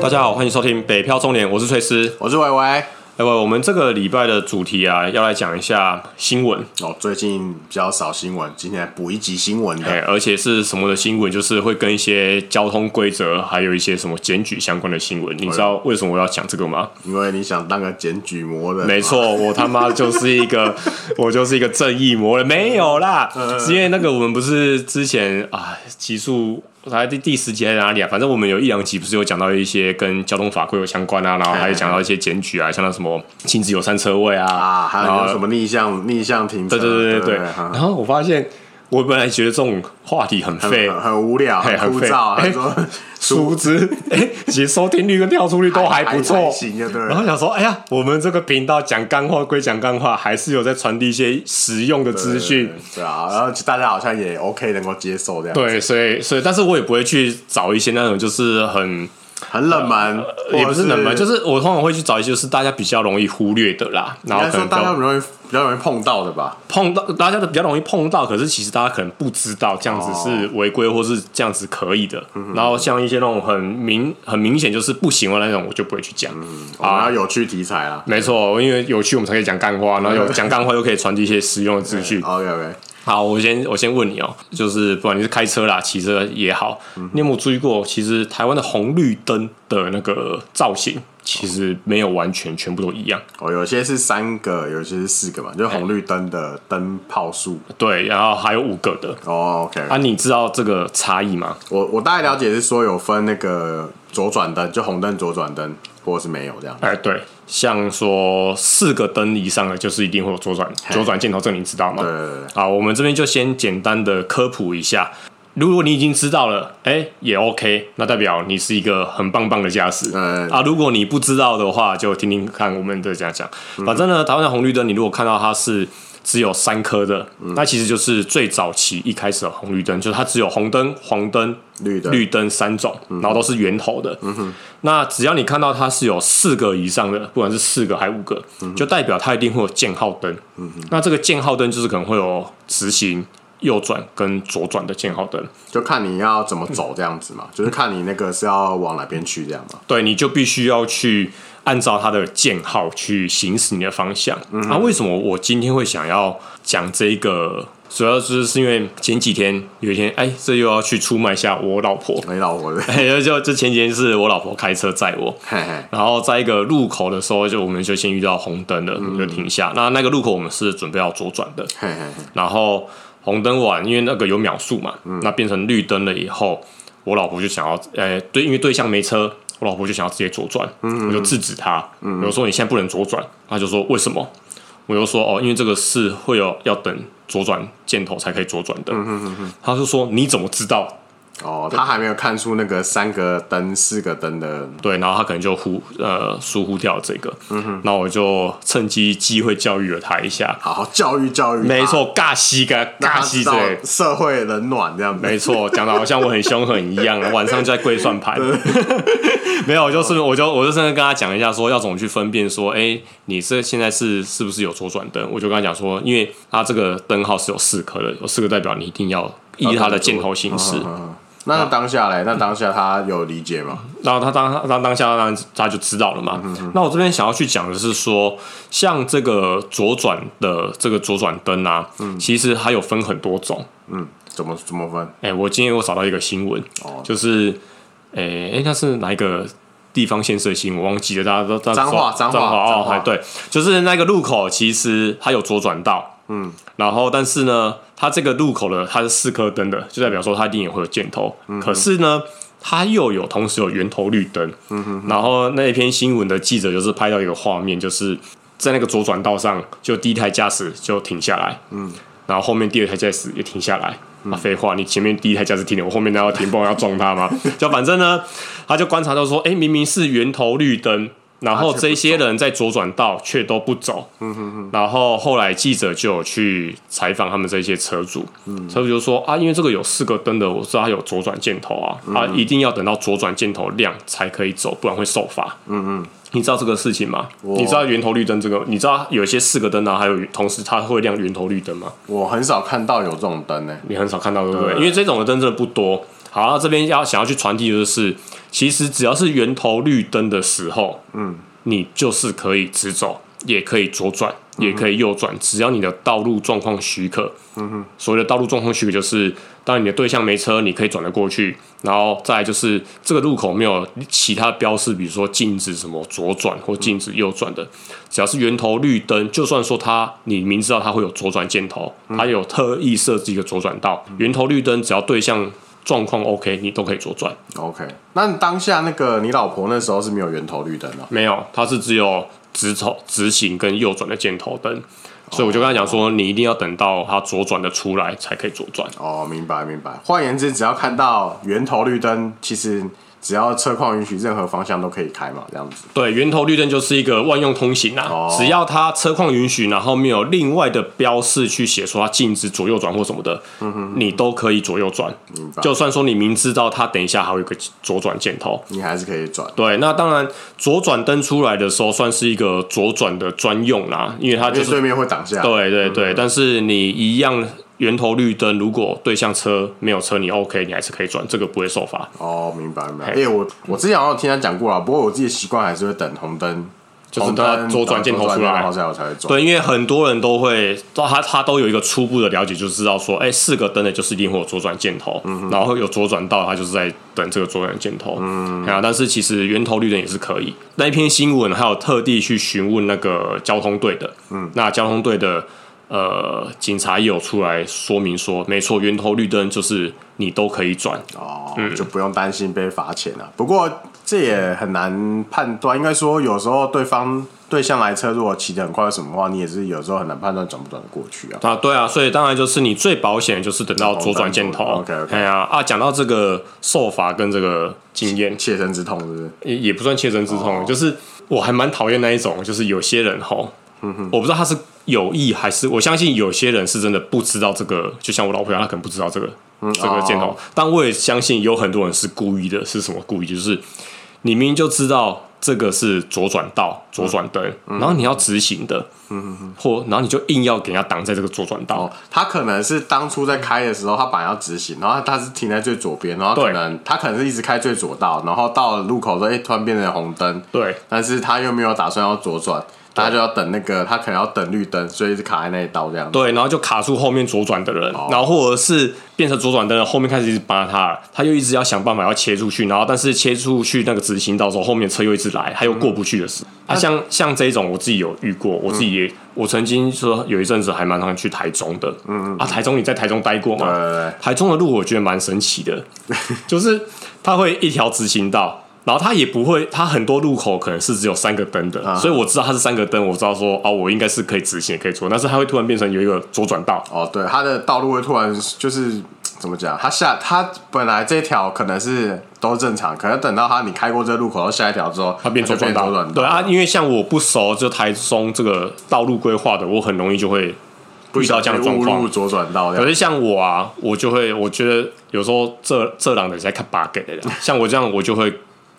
大家好，欢迎收听《北漂中年》，我是崔斯，我是维维。哎，我们这个礼拜的主题啊，要来讲一下新闻哦。最近比较少新闻，今天来补一集新闻的。而且是什么的新闻？就是会跟一些交通规则，还有一些什么检举相关的新闻。你知道为什么我要讲这个吗？因为你想当个检举魔人。没错，我他妈就是一个，我就是一个正义魔人。没有啦，是因为那个我们不是之前啊，极速。在第第十集在哪里啊？反正我们有一两集不是有讲到一些跟交通法规有相关啊，然后还有讲到一些检举啊，像那什么禁止友善车位啊，啊，还有什么逆向逆向停车，对对对对对。然后我发现。我本来觉得这种话题很废，很无聊，很枯燥。哎，殊不知，哎，其实收听率跟跳出率都还不错。然后想说，哎呀，我们这个频道讲干话归讲干话，还是有在传递一些实用的资讯。对啊，然后大家好像也 OK 能够接受这样。对，所以所以，但是我也不会去找一些那种就是很。很冷门，也不是冷门，就是我通常会去找一些就是大家比较容易忽略的啦，然后可能大家容易比较容易碰到的吧，碰到大家都比较容易碰到，可是其实大家可能不知道这样子是违规或是这样子可以的。然后像一些那种很明很明显就是不行的那种，我就不会去讲。啊，有趣题材啊，没错，因为有趣我们才可以讲干话，然后有讲干话又可以传递一些实用的资讯。OK OK。好，我先我先问你哦，就是不管你是开车啦、骑车也好，你有没有注意过，其实台湾的红绿灯的那个造型，其实没有完全全部都一样哦，有些是三个，有些是四个嘛，就是红绿灯的灯泡数。对，然后还有五个的。哦，OK。啊，你知道这个差异吗？我我大概了解是说有分那个左转灯，就红灯左转灯。或是没有这样，哎，对，像说四个灯以上的，就是一定会有左转左转箭头，这你知道吗？对对对。好，我们这边就先简单的科普一下。如果你已经知道了，哎，也 OK，那代表你是一个很棒棒的驾驶。嗯啊，如果你不知道的话，就听听看我们的这样讲。反正呢，台湾的红绿灯，你如果看到它是。只有三颗的，嗯、那其实就是最早期一开始的红绿灯，就是它只有红灯、黄灯、绿灯、绿灯三种，嗯、然后都是圆头的。嗯、那只要你看到它是有四个以上的，不管是四个还是五个，嗯、就代表它一定会有箭号灯。嗯、那这个箭号灯就是可能会有直行、右转跟左转的箭号灯，就看你要怎么走这样子嘛，嗯、就是看你那个是要往哪边去这样嘛。对，你就必须要去。按照它的箭号去行驶你的方向。那、嗯啊、为什么我今天会想要讲这个？主要就是是因为前几天有一天，哎，这又要去出卖一下我老婆。没老婆的，就就这前几天是我老婆开车载我，嘿嘿然后在一个路口的时候，就我们就先遇到红灯了，嗯、就停下。那那个路口我们是准备要左转的，然后红灯完，因为那个有秒数嘛，嗯、那变成绿灯了以后，我老婆就想要，哎，对，因为对象没车。我老婆就想要直接左转，我就制止她。我说你现在不能左转，她就说为什么？我就说哦，因为这个是会有要等左转箭头才可以左转的。嗯、哼哼他就说你怎么知道？哦，他还没有看出那个三个灯、四个灯的对，然后他可能就忽呃疏忽掉这个，嗯哼，那我就趁机机会教育了他一下，好好教育教育，没错，尬西个尬西对，社会冷暖这样，没错，讲的好像我很凶狠一样，晚上就在跪算盘，没有，就是我就我就真的跟他讲一下，说要怎么去分辨，说哎，你这现在是是不是有左转灯？我就跟他讲说，因为他这个灯号是有四颗的，有四个代表你一定要依他的箭头行驶。那当下嘞？那当下他有理解吗？然后他当他当下当然他就知道了嘛。嗯、哼那我这边想要去讲的是说，像这个左转的这个左转灯啊，嗯、其实还有分很多种。嗯，怎么怎么分？哎、欸，我今天我找到一个新闻，哦、就是，哎、欸、哎，那是哪一个地方县市的新闻？我忘记了，大家都脏话脏话哦，话对，就是那个路口其实它有左转道。嗯，然后但是呢，它这个路口呢它是四颗灯的，就代表说它一定也会有箭头。嗯、可是呢，它又有同时有圆头绿灯。嗯哼，哼。然后那一篇新闻的记者就是拍到一个画面，就是在那个左转道上，就第一台驾驶就停下来。嗯。然后后面第二台驾驶也停下来。嗯、啊，废话，你前面第一台驾驶停了，我后面那要停，不然要撞他吗？就反正呢，他就观察到说，哎，明明是圆头绿灯。然后这些人在左转道却都不走，嗯、哼哼然后后来记者就有去采访他们这些车主，嗯、车主就说啊，因为这个有四个灯的，我知道它有左转箭头啊，嗯、啊，一定要等到左转箭头亮才可以走，不然会受罚。嗯嗯，你知道这个事情吗？你知道圆头绿灯这个？你知道有一些四个灯呢，还有同时它会亮圆头绿灯吗？我很少看到有这种灯呢，你很少看到对不对？对因为这种的灯真的不多。好，那这边要想要去传递的就是，其实只要是源头绿灯的时候，嗯，你就是可以直走，也可以左转，也可以右转，只要你的道路状况许可。嗯哼，所谓的道路状况许可就是。当你的对象没车，你可以转得过去。然后再来就是这个路口没有其他标示，比如说禁止什么左转或禁止右转的。只要是源头绿灯，就算说它你明知道它会有左转箭头，它有特意设置一个左转道。源头绿灯，只要对向状况 OK，你都可以左转。OK。那当下那个你老婆那时候是没有圆头绿灯的？没有，它是只有直头、直行跟右转的箭头灯。所以我就跟他讲说，你一定要等到他左转的出来才可以左转。哦，明白明白。换言之，只要看到源头绿灯，其实。只要车况允许，任何方向都可以开嘛，这样子。对，源头绿灯就是一个万用通行啊。哦、只要它车况允许，然后没有另外的标示去写说它禁止左右转或什么的，嗯、哼哼你都可以左右转。明白。就算说你明知道它等一下还有一个左转箭头，你还是可以转。对，那当然左转灯出来的时候，算是一个左转的专用啦，因为它就是对面会挡下。对对对，嗯、但是你一样。源头绿灯，如果对向车没有车，你 OK，你还是可以转，这个不会受罚。哦，明白明白。哎、欸，我我之前好像听他讲过了，不过我自己习惯还是会等红灯，就是他左转箭头出来，然后才我才会转。对，因为很多人都会，他他都有一个初步的了解，就知道说，哎、欸，四个灯的就是一定会有左转箭头，嗯、然后有左转道，他就是在等这个左转箭头。嗯，啊，但是其实源头绿灯也是可以。那一篇新闻还有特地去询问那个交通队的，嗯，那交通队的。呃，警察也有出来说明说，没错，源头绿灯就是你都可以转哦，嗯、就不用担心被罚钱了。不过这也很难判断，应该说有时候对方对向来车如果骑得很快什么话，你也是有时候很难判断转不转得过去啊。啊，对啊，所以当然就是你最保险就是等到左转箭头。OK OK。哎呀啊，讲到这个受罚跟这个经验，切身之痛是不是？也也不算切身之痛，哦、就是我还蛮讨厌那一种，就是有些人吼。嗯哼，我不知道他是有意还是，我相信有些人是真的不知道这个，就像我老婆一样，她可能不知道这个、嗯、这个箭头，哦、但我也相信有很多人是故意的，是什么故意？就是你明明就知道这个是左转道、左转灯，嗯、然后你要直行的，或然后你就硬要给人家挡在这个左转道、哦。他可能是当初在开的时候，他本来要直行，然后他是停在最左边，然后可能他可能是一直开最左道，然后到了路口突然变成红灯，对，但是他又没有打算要左转。他就要等那个，他可能要等绿灯，所以是卡在那一道这样子。对，然后就卡住后面左转的人，哦、然后或者是变成左转灯的后面开始一直扒他，他又一直要想办法要切出去，然后但是切出去那个直行道时候，后面车又一直来，他又过不去的事。嗯、啊，像像这种我自己有遇过，我自己也，嗯、我曾经说有一阵子还蛮常去台中的，嗯嗯，啊，台中你在台中待过吗？对对对，台中的路我觉得蛮神奇的，就是它会一条直行道。然后它也不会，它很多路口可能是只有三个灯的，啊、所以我知道它是三个灯，我知道说哦，我应该是可以直行也可以左，但是它会突然变成有一个左转道。哦，对，它的道路会突然就是怎么讲？它下它本来这条可能是都正常，可能等到它你开过这个路口到下一条之后，它变左转道。对啊，因为像我不熟就台中这个道路规划的，我很容易就会遇到这样的状况。左转道。可是像我啊，我就会我觉得有时候这这两人在看 bug 的，像我这样我就会。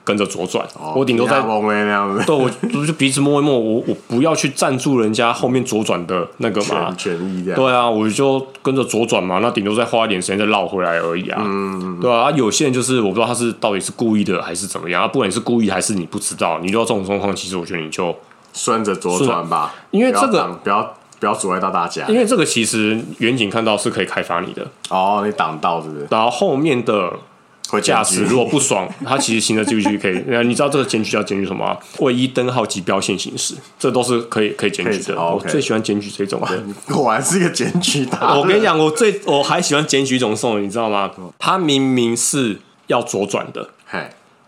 跟着左转，哦、我顶多在对，我我就鼻子摸一摸，我我不要去占住人家后面左转的那个嘛，权益这样。对啊，我就跟着左转嘛，那顶多再花一点时间再绕回来而已啊。嗯，对啊，有些人就是我不知道他是到底是故意的还是怎么样啊。不管你是故意还是你不知道，你遇到这种状况，其实我觉得你就顺着左转吧，因为这个不要不要阻碍到大家。因为这个其实远景看到是可以开发你的哦，你挡道是不是？然后后面的。驾驶如果不爽，他其实行车记录器可以。你知道这个检举叫检举什么啊？位依灯号及标线行驶，这都是可以可以检举的。我最喜欢检举这种的。果然是一个检举大。我跟你讲，我最我还喜欢检举一种送的，你知道吗？他明明是要左转的。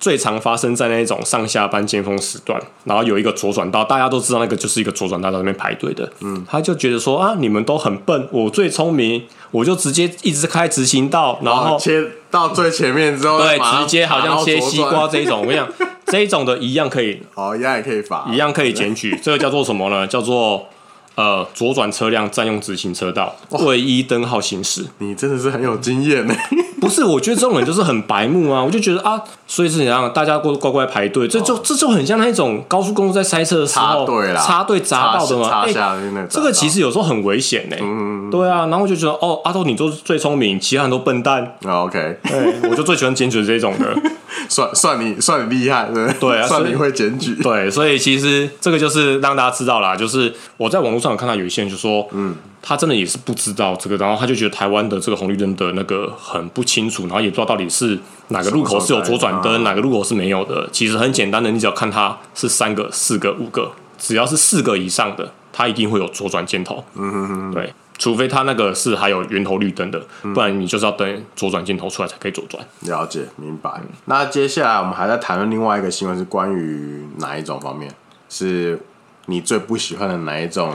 嘿。最常发生在那种上下班尖峰时段，然后有一个左转道，大家都知道那个就是一个左转道，在那边排队的。嗯，他就觉得说啊，你们都很笨，我最聪明，我就直接一直开直行道，然后切到最前面之后，对，直接好像切西瓜这一种。我跟你讲，这一种的一样可以，哦，一样也可以罚，一样可以检举。这个叫做什么呢？叫做。呃，左转车辆占用直行车道，未依灯号行驶。你真的是很有经验呢。不是，我觉得这种人就是很白目啊！我就觉得啊，所以是怎样，大家都乖乖排队，这就这就很像那一种高速公路在塞车的时候插队插队砸到的嘛。哎、欸，这个其实有时候很危险呢、欸。嗯，对啊，然后我就觉得哦，阿、啊、豆你就是最聪明，其他人都笨蛋。哦、OK，对，我就最喜欢坚持这种的。算算你算你厉害，对对啊，算你会检举。对，所以其实这个就是让大家知道啦，就是我在网络上有看到有一些人就说，嗯。他真的也是不知道这个，然后他就觉得台湾的这个红绿灯的那个很不清楚，然后也不知道到底是哪个路口是有左转灯，哪个路口是没有的。其实很简单的，你只要看它是三个、四个、五个，只要是四个以上的，它一定会有左转箭头。嗯哼哼，对，除非它那个是还有圆头绿灯的，不然你就是要等左转箭头出来才可以左转。了解，明白。那接下来我们还在谈论另外一个新闻，是关于哪一种方面？是你最不喜欢的哪一种？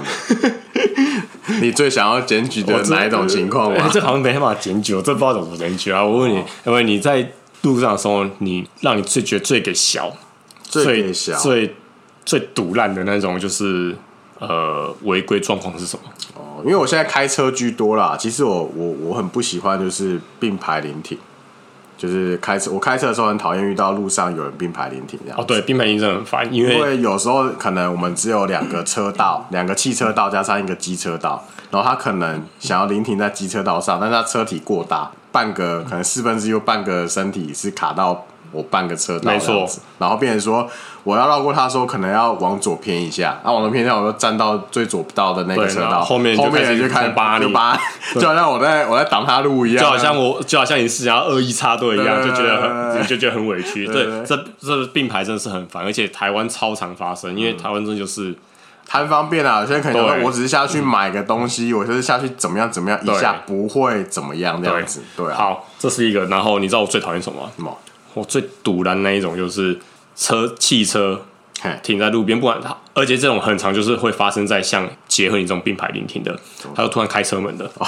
你最想要检举的哪一种情况吗？这好像没办法检举，我这不知道怎么检举啊！我问你，因为你在路上的时候，你让你最觉得最给小、最给小、最最堵烂的那种，就是呃违规状况是什么？哦，因为我现在开车居多啦，其实我我我很不喜欢就是并排临停。就是开车，我开车的时候很讨厌遇到路上有人并排临停这样。哦，对，并排临停很烦，因为因为有时候可能我们只有两个车道，两个汽车道加上一个机车道，然后他可能想要临停在机车道上，但是他车体过大，半个可能四分之一半个身体是卡到。我半个车道，没错，然后变成说我要绕过他的时候，可能要往左偏一下，然后往左偏一下，我就站到最左道的那个车道，后面后面人就开始扒你，扒，就好像我在我在挡他路一样，就好像我就好像你是想要恶意插队一样，就觉得很就觉得很委屈。对，这这并排真的是很烦，而且台湾超常发生，因为台湾真的就是贪方便了。现在可能我只是下去买个东西，我就是下去怎么样怎么样一下不会怎么样这样子。对，好，这是一个。然后你知道我最讨厌什么吗？我最堵拦那一种就是车汽车停在路边，不管它，而且这种很常就是会发生在像结合你这种并排临停的，他就突然开车门的。哦，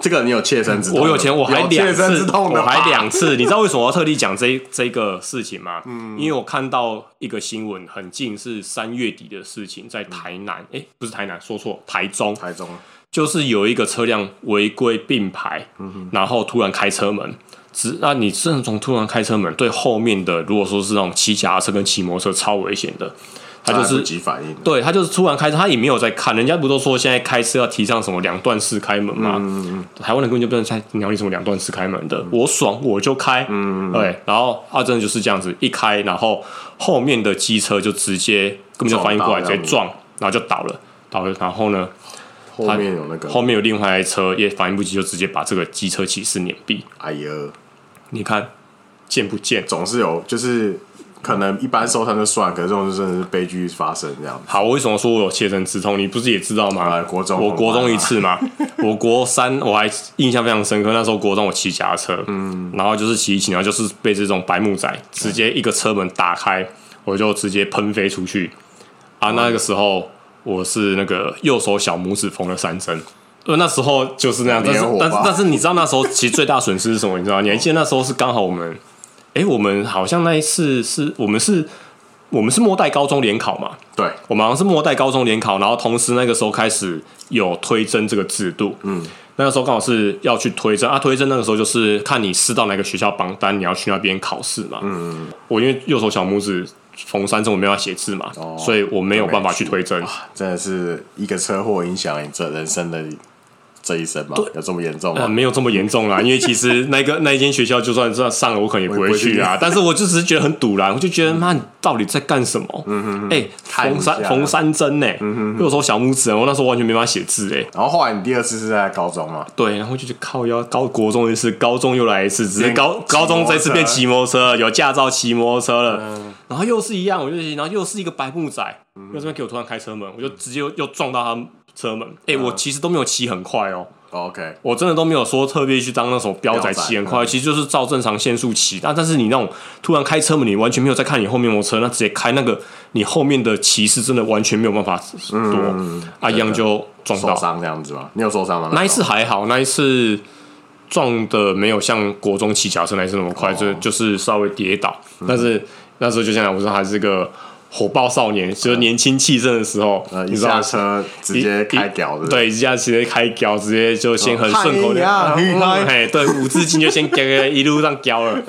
这个你有切身之痛，我有钱我还两次，我还两次。你知道为什么我要特地讲这这个事情吗？嗯，因为我看到一个新闻，很近是三月底的事情，在台南，哎、嗯欸，不是台南，说错，台中，台中就是有一个车辆违规并排，嗯，然后突然开车门。只那你这种突然开车门，对后面的如果说是那种骑脚踏车跟骑摩托车超危险的，他就是急反应，对他就是突然开车，他也没有在看，人家不都说现在开车要提倡什么两段式开门吗？嗯嗯台湾人根本就不能再鸟你什么两段式开门的，嗯、我爽我就开，嗯对，然后他真的就是这样子一开，然后后面的机车就直接根本就反应过来，直接撞，然后就倒了，倒了，然后呢？后面有那个，后面有另外一台车也反应不及，就直接把这个机车骑士碾毙。哎呀，你看见不见？总是有，就是可能一般受伤就算，可是这种真的是悲剧发生这样。好，我为什么说我有切身之痛？你不是也知道吗？国中，我国中一次嘛，我国三我还印象非常深刻。那时候国中我骑脚踏车，嗯，然后就是骑一骑，然后就是被这种白木仔直接一个车门打开，我就直接喷飞出去啊！那个时候。我是那个右手小拇指缝了三针，呃，那时候就是那样，但是但是但是 你知道那时候其实最大损失是什么？你知道？你还记得那时候是刚好我们，哎、欸，我们好像那一次是我们是，我们是末代高中联考嘛？对，我们好像是末代高中联考，然后同时那个时候开始有推甄这个制度，嗯，那个时候刚好是要去推甄啊，推甄那个时候就是看你撕到哪个学校榜单，你要去那边考试嘛，嗯，我因为右手小拇指。缝三中我没办法写字嘛，哦，所以我没有办法去推甄。真的是一个车祸影响你这人生的这一生吗？有这么严重吗？呃，没有这么严重啦，因为其实那个那一间学校就算这上了，我可能也不会去啊。但是我就只是觉得很堵啦，我就觉得妈，你到底在干什么？嗯哼，哎，缝三缝三针呢？嗯哼，右手小拇指，我那时候完全没办法写字哎。然后后来你第二次是在高中嘛？对，然后就去靠腰高国中一次，高中又来一次，只是高高中这次变骑摩托车，有驾照骑摩托车了。然后又是一样，我就然后又是一个白木仔，又这边给我突然开车门，我就直接又，又撞到他车门。哎、嗯，我其实都没有骑很快哦。OK，我真的都没有说特别去当那种飙仔骑很快，其实就是照正常限速骑。但但是你那种突然开车门，你完全没有在看你后面摩托车，那直接开那个，你后面的骑士真的完全没有办法躲，嗯、啊一样就撞到。受伤这样子吧？你有受伤吗？那一次还好，那一次撞的没有像国中骑脚车那一次那么快，就、哦、就是稍微跌倒，嗯、但是。那时候就像我说，还是个火爆少年，就是年轻气盛的时候，一下车直接开屌的，对，一下直接开屌，直接就先很顺口的，嘿，对，五字经就先一路上屌了。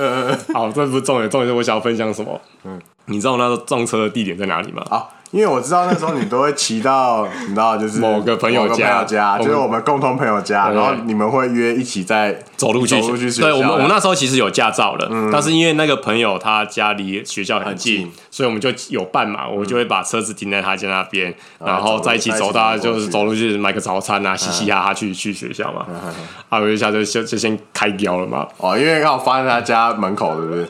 好，这不是重点，重点是我想要分享什么？嗯，你知道我那时候撞车的地点在哪里吗？好。因为我知道那时候你都会骑到，你知道 就是某个朋友家，就是我们共同朋友家，然后你们会约一起在走路去。对，我们我们那时候其实有驾照了，但是因为那个朋友他家离学校很近，所以我们就有伴嘛，我就会把车子停在他家那边，然后在一起走到就是走路去买个早餐啊，嘻嘻哈哈去去学校嘛。啊，我一下就就就先开飙了嘛。哦，因为刚好发现他家门口，对不对？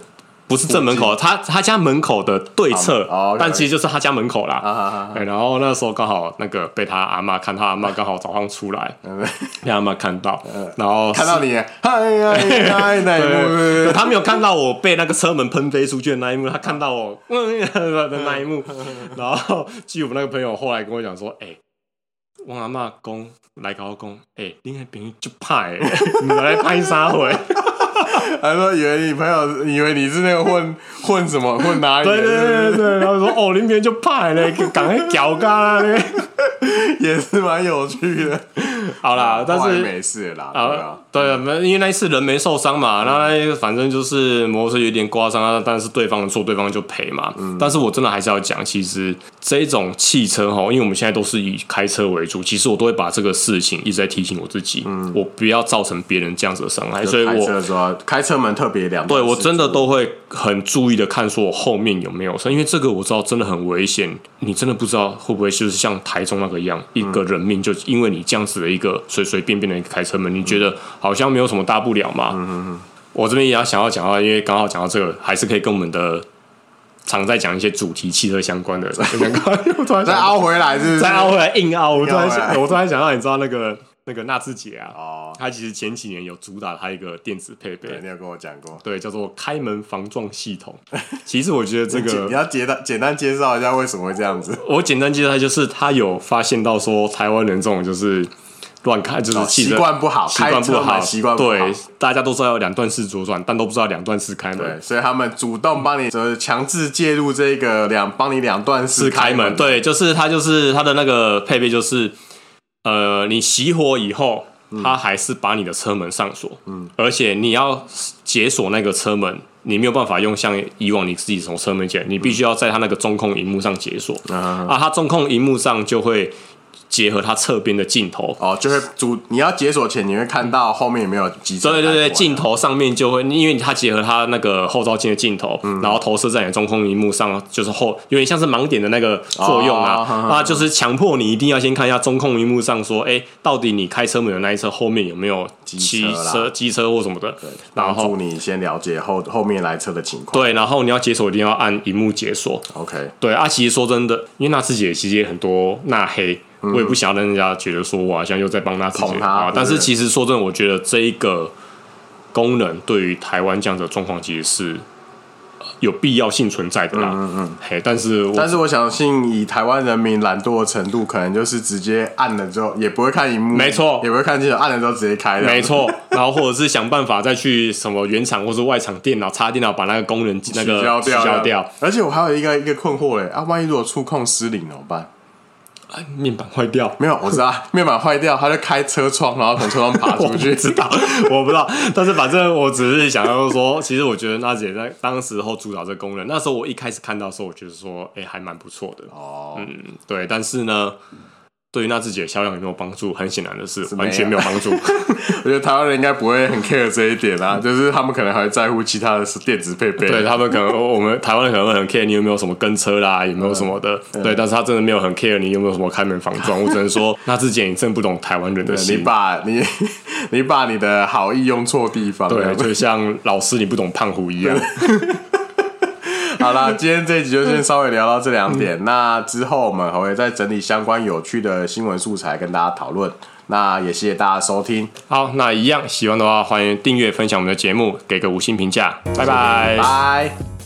不是正门口，他他家门口的对侧，但其实就是他家门口啦。然后那时候刚好那个被他阿妈看，他阿妈刚好早上出来，被阿妈看到，然后看到你，哎呀，那一幕，他没有看到我被那个车门喷飞出去的那一幕，他看到我 的那一幕。然后据我们那个朋友后来跟我讲说，哎，我阿妈讲来搞讲，哎，你那朋友就怕哎，你来拍啥回？还说以为你朋友以为你是那个混混什么混哪里？对对对对，然后说哦，林边就派嘞，赶快搞干嘞，也是蛮有趣的。好啦，但是没事啦。啊，对啊，没，因为那一次人没受伤嘛，那反正就是摩托车有点刮伤啊，但是对方的错，对方就赔嘛。嗯但是我真的还是要讲，其实这种汽车哈，因为我们现在都是以开车为主，其实我都会把这个事情一直在提醒我自己，嗯我不要造成别人这样子的伤害。所以我开车门特别凉，对我真的都会很注意的看，说我后面有没有车，因为这个我知道真的很危险，你真的不知道会不会就是像台中那个一样，一个人命就因为你这样子的一个随随便便的一个开车门，你觉得好像没有什么大不了嘛？嗯嗯嗯。我这边也要想要讲到，因为刚好讲到这个，还是可以跟我们的常在讲一些主题汽车相关的，我突然再凹回来是？再凹回来硬凹，我突然想，我突然想到，你知道那个。那个纳智捷啊，哦，他其实前几年有主打他一个电子配备，你有跟我讲过，对，叫做开门防撞系统。其实我觉得这个 你要简单简单介绍一下为什么会这样子。我简单介绍就是他有发现到说台湾人这种就是乱开，就是习惯不好，习惯不好，习惯对，大家都知道要两段式左转，但都不知道两段式开门，对，所以他们主动帮你就是强制介入这个两帮你两段式开门，对，就是它就是它的那个配备就是呃，你熄火以后。它还是把你的车门上锁，嗯，而且你要解锁那个车门，你没有办法用像以往你自己从车门解，你必须要在它那个中控荧幕上解锁，啊，啊，它中控荧幕上就会。结合它侧边的镜头哦，就会主你要解锁前，你会看到后面有没有机车。对对对，镜头上面就会，因为它结合它那个后照镜的镜头，嗯、然后投射在你的中控荧幕上，就是后有点像是盲点的那个作用啊，那、哦、就是强迫你一定要先看一下中控荧幕上，说，哎、欸，到底你开车门的那一侧后面有没有机车、机车或什么的，对，然后你先了解后后面来车的情况。对，然后你要解锁一定要按荧幕解锁。OK，对啊，其实说真的，因为纳智捷其实也很多纳黑。我也不想让人家觉得说我好像又在帮他自己啊，但是其实说真的，我觉得这一个功能对于台湾这样的状况其实是有必要性存在的啦。嗯嗯，嘿，但是但是我相信以台湾人民懒惰的程度，可能就是直接按了之后也不会看荧幕，没错，也不会看镜头，按了之后直接开的，没错。然后或者是想办法再去什么原厂或是外厂电脑插电脑把那个功能那个取消掉。而且我还有一个一个困惑嘞，啊，万一如果触控失灵怎么办？面板坏掉？没有，我知道 面板坏掉，他就开车窗，然后从车窗爬 出去。知道？我不知道，但是反正我只是想要说，其实我觉得娜姐在当时候主导这个功能，那时候我一开始看到的时候，我觉得说，哎、欸，还蛮不错的。哦，嗯，对，但是呢。对于纳智捷销量有没有帮助？很显然的是，是完全没有帮助。我觉得台湾人应该不会很 care 这一点啊，就是他们可能还在乎其他的是电子配备。对他们可能，我们台湾人可能会很 care 你有没有什么跟车啦，有没有什么的。嗯、对，但是他真的没有很 care 你有没有什么开门防撞。我只能说，纳智捷你真不懂台湾人的心。你把你你把你的好意用错地方。对，就像老师你不懂胖虎一样。好啦，今天这一集就先稍微聊到这两点。嗯、那之后我们还会再整理相关有趣的新闻素材跟大家讨论。那也谢谢大家收听。好，那一样喜欢的话，欢迎订阅、分享我们的节目，给个五星评价。拜拜，拜。